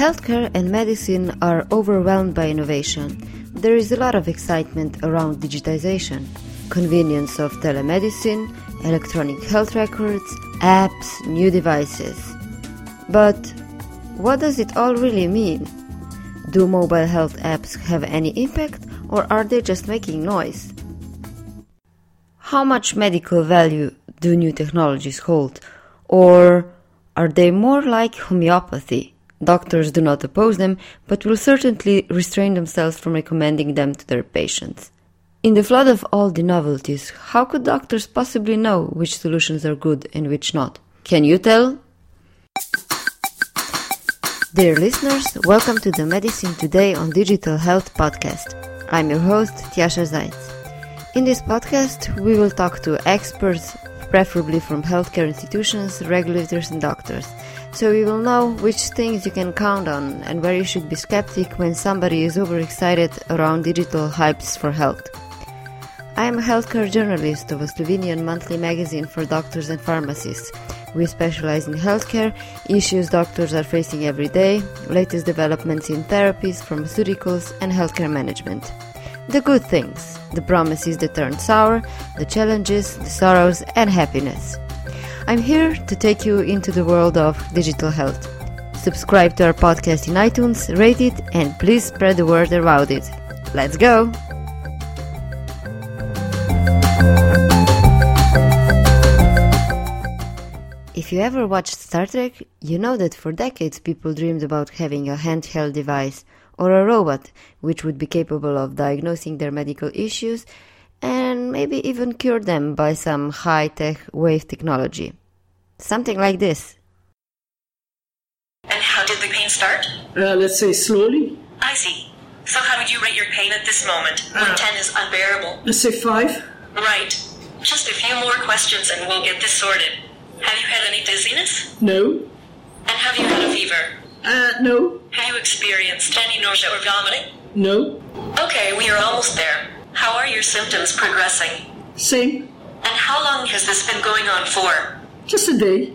Healthcare and medicine are overwhelmed by innovation. There is a lot of excitement around digitization, convenience of telemedicine, electronic health records, apps, new devices. But what does it all really mean? Do mobile health apps have any impact or are they just making noise? How much medical value do new technologies hold? Or are they more like homeopathy? Doctors do not oppose them, but will certainly restrain themselves from recommending them to their patients. In the flood of all the novelties, how could doctors possibly know which solutions are good and which not? Can you tell? Dear listeners, welcome to the Medicine Today on Digital Health podcast. I'm your host, Tjasa Zajc. In this podcast, we will talk to experts, preferably from healthcare institutions, regulators, and doctors so you will know which things you can count on and where you should be skeptic when somebody is overexcited around digital hypes for health. I am a healthcare journalist of a Slovenian monthly magazine for doctors and pharmacists. We specialize in healthcare, issues doctors are facing every day, latest developments in therapies, pharmaceuticals, and healthcare management. The good things, the promises that turn sour, the challenges, the sorrows, and happiness. I'm here to take you into the world of digital health. Subscribe to our podcast in iTunes, rate it, and please spread the word about it. Let's go! If you ever watched Star Trek, you know that for decades people dreamed about having a handheld device or a robot which would be capable of diagnosing their medical issues and maybe even cure them by some high tech wave technology. Something like this. And how did the pain start? Uh, let's say slowly. I see. So, how would you rate your pain at this moment when Uh. 10 is unbearable? Let's say five. Right. Just a few more questions and we'll get this sorted. Have you had any dizziness? No. And have you had a fever? Uh, no. Have you experienced any nausea or vomiting? No. Okay, we are almost there. How are your symptoms progressing? Same. And how long has this been going on for? Just a day.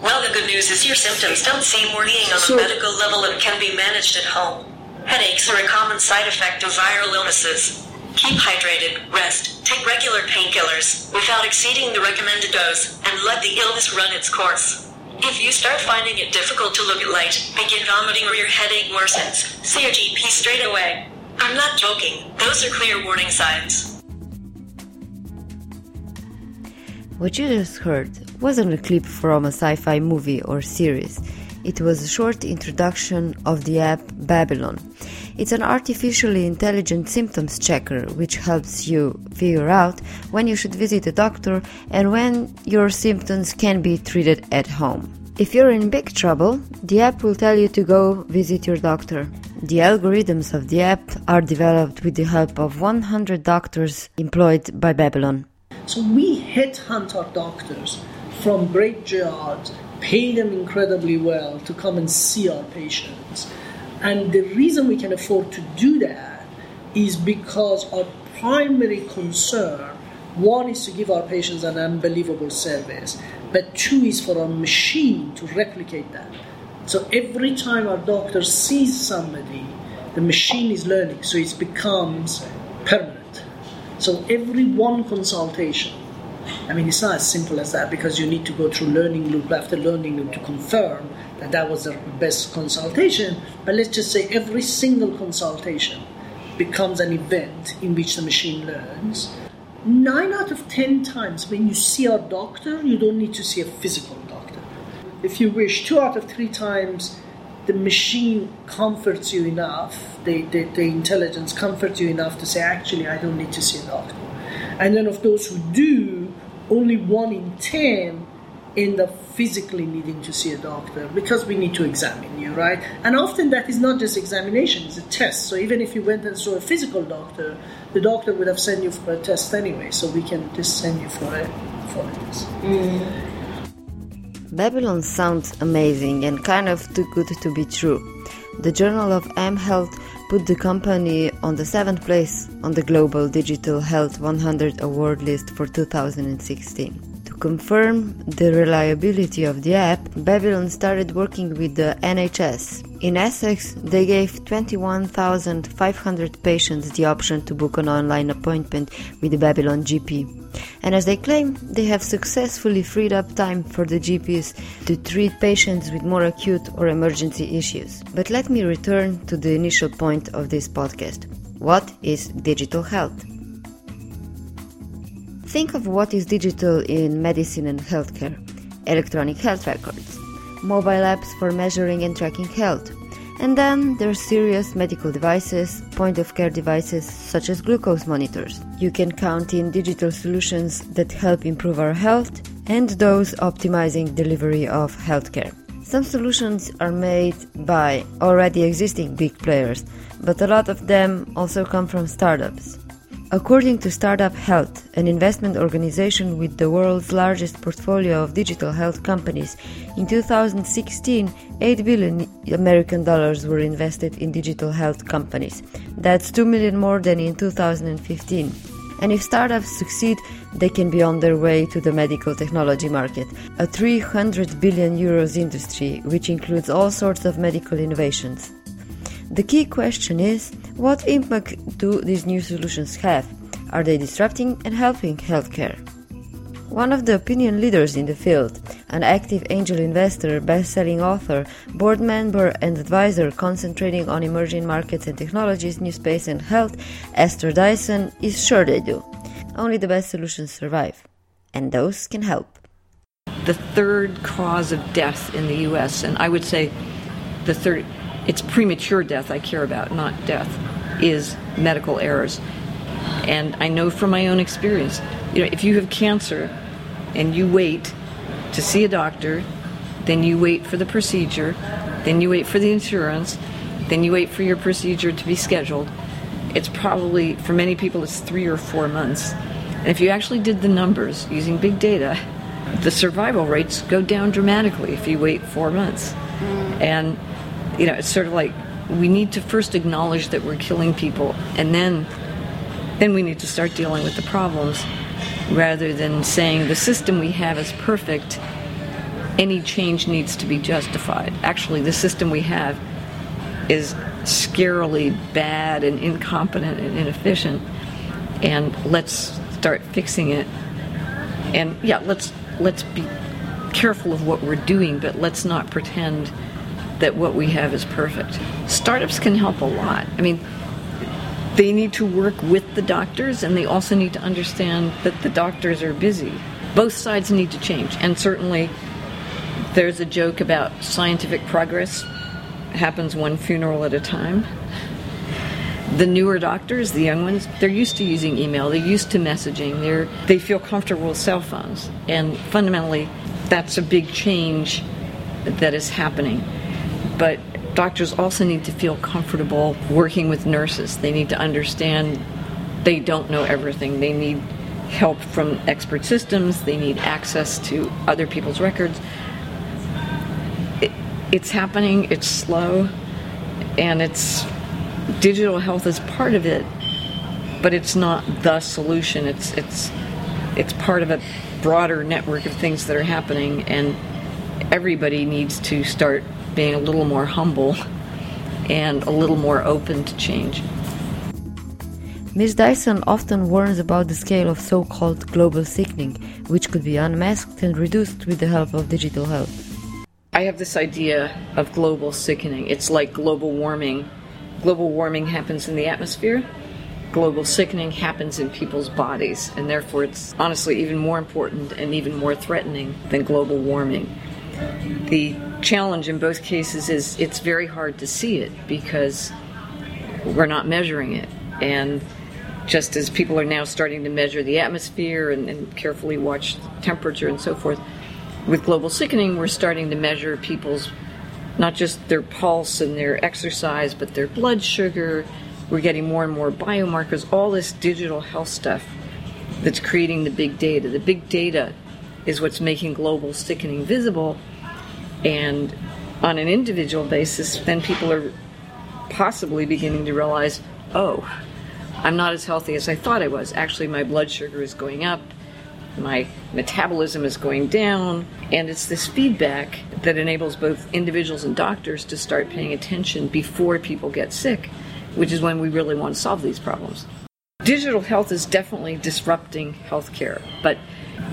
Well, the good news is your symptoms don't seem worrying on So- a medical level and can be managed at home. Headaches are a common side effect of viral illnesses. Keep hydrated, rest, take regular painkillers without exceeding the recommended dose, and let the illness run its course. If you start finding it difficult to look at light, begin vomiting or your headache worsens, see your GP straight away. I'm not joking. Those are clear warning signs. What you just heard wasn't a clip from a sci fi movie or series. It was a short introduction of the app Babylon. It's an artificially intelligent symptoms checker which helps you figure out when you should visit a doctor and when your symptoms can be treated at home. If you're in big trouble, the app will tell you to go visit your doctor. The algorithms of the app are developed with the help of 100 doctors employed by Babylon. So we headhunt our doctors from great jobs, pay them incredibly well to come and see our patients. And the reason we can afford to do that is because our primary concern one is to give our patients an unbelievable service, but two is for our machine to replicate that. So every time our doctor sees somebody, the machine is learning, so it becomes permanent. So every one consultation, I mean, it's not as simple as that because you need to go through learning loop after learning loop to confirm that that was the best consultation. But let's just say every single consultation becomes an event in which the machine learns. Nine out of ten times when you see a doctor, you don't need to see a physical doctor. If you wish, two out of three times the machine comforts you enough, the, the, the intelligence comforts you enough to say, actually, I don't need to see a doctor. And then of those who do, only one in ten end up physically needing to see a doctor because we need to examine you, right? And often that is not just examination, it's a test. So even if you went and saw a physical doctor, the doctor would have sent you for a test anyway, so we can just send you for a, for test. Mm. Babylon sounds amazing and kind of too good to be true. The Journal of M Health put the company on the seventh place on the Global Digital Health 100 award list for 2016. To confirm the reliability of the app, Babylon started working with the NHS. In Essex, they gave 21,500 patients the option to book an online appointment with the Babylon GP. And as they claim, they have successfully freed up time for the GPs to treat patients with more acute or emergency issues. But let me return to the initial point of this podcast. What is digital health? Think of what is digital in medicine and healthcare electronic health records, mobile apps for measuring and tracking health. And then there's serious medical devices, point of care devices such as glucose monitors. You can count in digital solutions that help improve our health and those optimizing delivery of healthcare. Some solutions are made by already existing big players, but a lot of them also come from startups. According to Startup Health, an investment organization with the world's largest portfolio of digital health companies, in 2016, 8 billion American dollars were invested in digital health companies. That's 2 million more than in 2015. And if startups succeed, they can be on their way to the medical technology market, a 300 billion euros industry which includes all sorts of medical innovations. The key question is what impact do these new solutions have? Are they disrupting and helping healthcare? One of the opinion leaders in the field, an active angel investor, best-selling author, board member and advisor concentrating on emerging markets and technologies, new space and health, Esther Dyson, is sure they do. Only the best solutions survive, and those can help. The third cause of death in the US, and I would say the third it's premature death I care about, not death, is medical errors. And I know from my own experience, you know, if you have cancer and you wait to see a doctor, then you wait for the procedure, then you wait for the insurance, then you wait for your procedure to be scheduled. It's probably, for many people, it's three or four months. And if you actually did the numbers using big data, the survival rates go down dramatically if you wait four months. Mm. And you know, it's sort of like we need to first acknowledge that we're killing people, and then then we need to start dealing with the problems, rather than saying the system we have is perfect. Any change needs to be justified. Actually, the system we have is scarily bad and incompetent and inefficient, and let's start fixing it. And yeah, let's let's be careful of what we're doing, but let's not pretend that what we have is perfect. Startups can help a lot. I mean, they need to work with the doctors and they also need to understand that the doctors are busy. Both sides need to change. And certainly, there's a joke about scientific progress happens one funeral at a time. The newer doctors, the young ones, they're used to using email, they're used to messaging, they're, they feel comfortable with cell phones. And fundamentally, that's a big change that is happening but doctors also need to feel comfortable working with nurses. They need to understand they don't know everything. They need help from expert systems, they need access to other people's records. It, it's happening, it's slow, and it's digital health is part of it, but it's not the solution. It's it's it's part of a broader network of things that are happening and everybody needs to start being a little more humble and a little more open to change. Ms. Dyson often warns about the scale of so called global sickening, which could be unmasked and reduced with the help of digital health. I have this idea of global sickening. It's like global warming. Global warming happens in the atmosphere, global sickening happens in people's bodies, and therefore it's honestly even more important and even more threatening than global warming. The challenge in both cases is it's very hard to see it because we're not measuring it. And just as people are now starting to measure the atmosphere and, and carefully watch temperature and so forth, with global sickening, we're starting to measure people's not just their pulse and their exercise, but their blood sugar. We're getting more and more biomarkers, all this digital health stuff that's creating the big data. The big data is what's making global sickening visible. And on an individual basis, then people are possibly beginning to realize, oh, I'm not as healthy as I thought I was. Actually, my blood sugar is going up. my metabolism is going down. And it's this feedback that enables both individuals and doctors to start paying attention before people get sick, which is when we really want to solve these problems. Digital health is definitely disrupting healthcare, but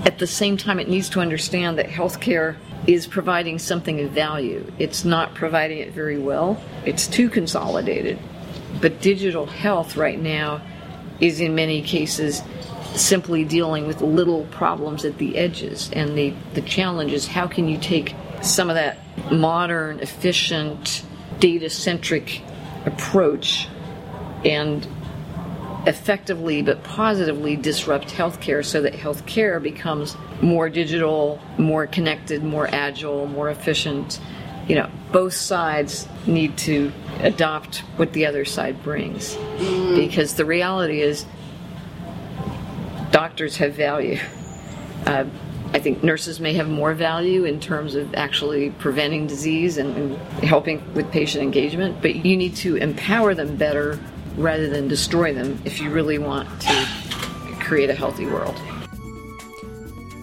at the same time, it needs to understand that healthcare is providing something of value. It's not providing it very well, it's too consolidated. But digital health right now is in many cases simply dealing with little problems at the edges. And the, the challenge is how can you take some of that modern, efficient, data centric approach and effectively but positively disrupt healthcare so that healthcare becomes more digital, more connected, more agile, more efficient. You know, both sides need to adopt what the other side brings. Mm. Because the reality is, doctors have value. Uh, I think nurses may have more value in terms of actually preventing disease and, and helping with patient engagement, but you need to empower them better rather than destroy them if you really want to create a healthy world.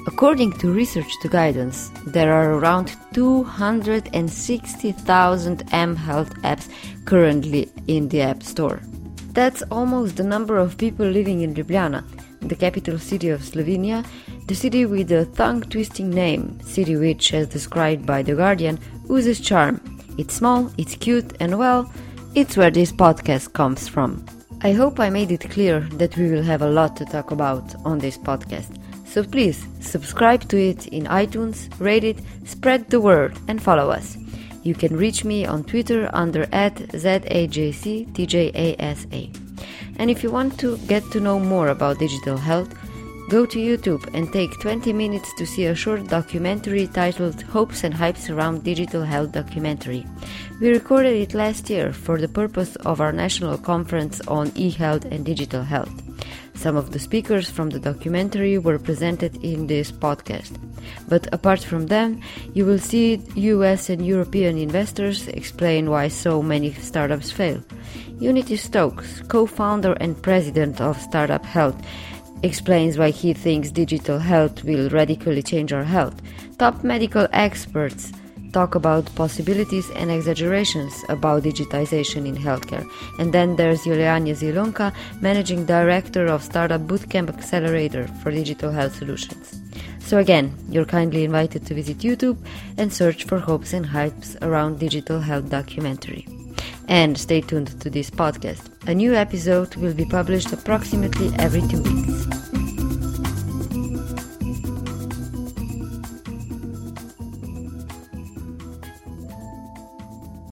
According to Research to Guidance, there are around 260,000 M Health apps currently in the App Store. That's almost the number of people living in Ljubljana, the capital city of Slovenia, the city with a tongue twisting name, city which, as described by The Guardian, oozes charm. It's small, it's cute, and well, it's where this podcast comes from. I hope I made it clear that we will have a lot to talk about on this podcast. So please subscribe to it in iTunes, rate it, spread the word, and follow us. You can reach me on Twitter under at ZAJCTJASA. And if you want to get to know more about digital health, Go to YouTube and take 20 minutes to see a short documentary titled Hopes and Hypes Around Digital Health Documentary. We recorded it last year for the purpose of our national conference on e-health and digital health. Some of the speakers from the documentary were presented in this podcast. But apart from them, you will see US and European investors explain why so many startups fail. Unity Stoakes, co-founder and president of Startup Health, explains why he thinks digital health will radically change our health. Top medical experts talk about possibilities and exaggerations about digitization in healthcare. And then there's Juliana Zielonka, Managing Director of Startup Bootcamp Accelerator for Digital Health Solutions. So again, you're kindly invited to visit YouTube and search for hopes and hypes around digital health documentary. And stay tuned to this podcast. A new episode will be published approximately every two weeks.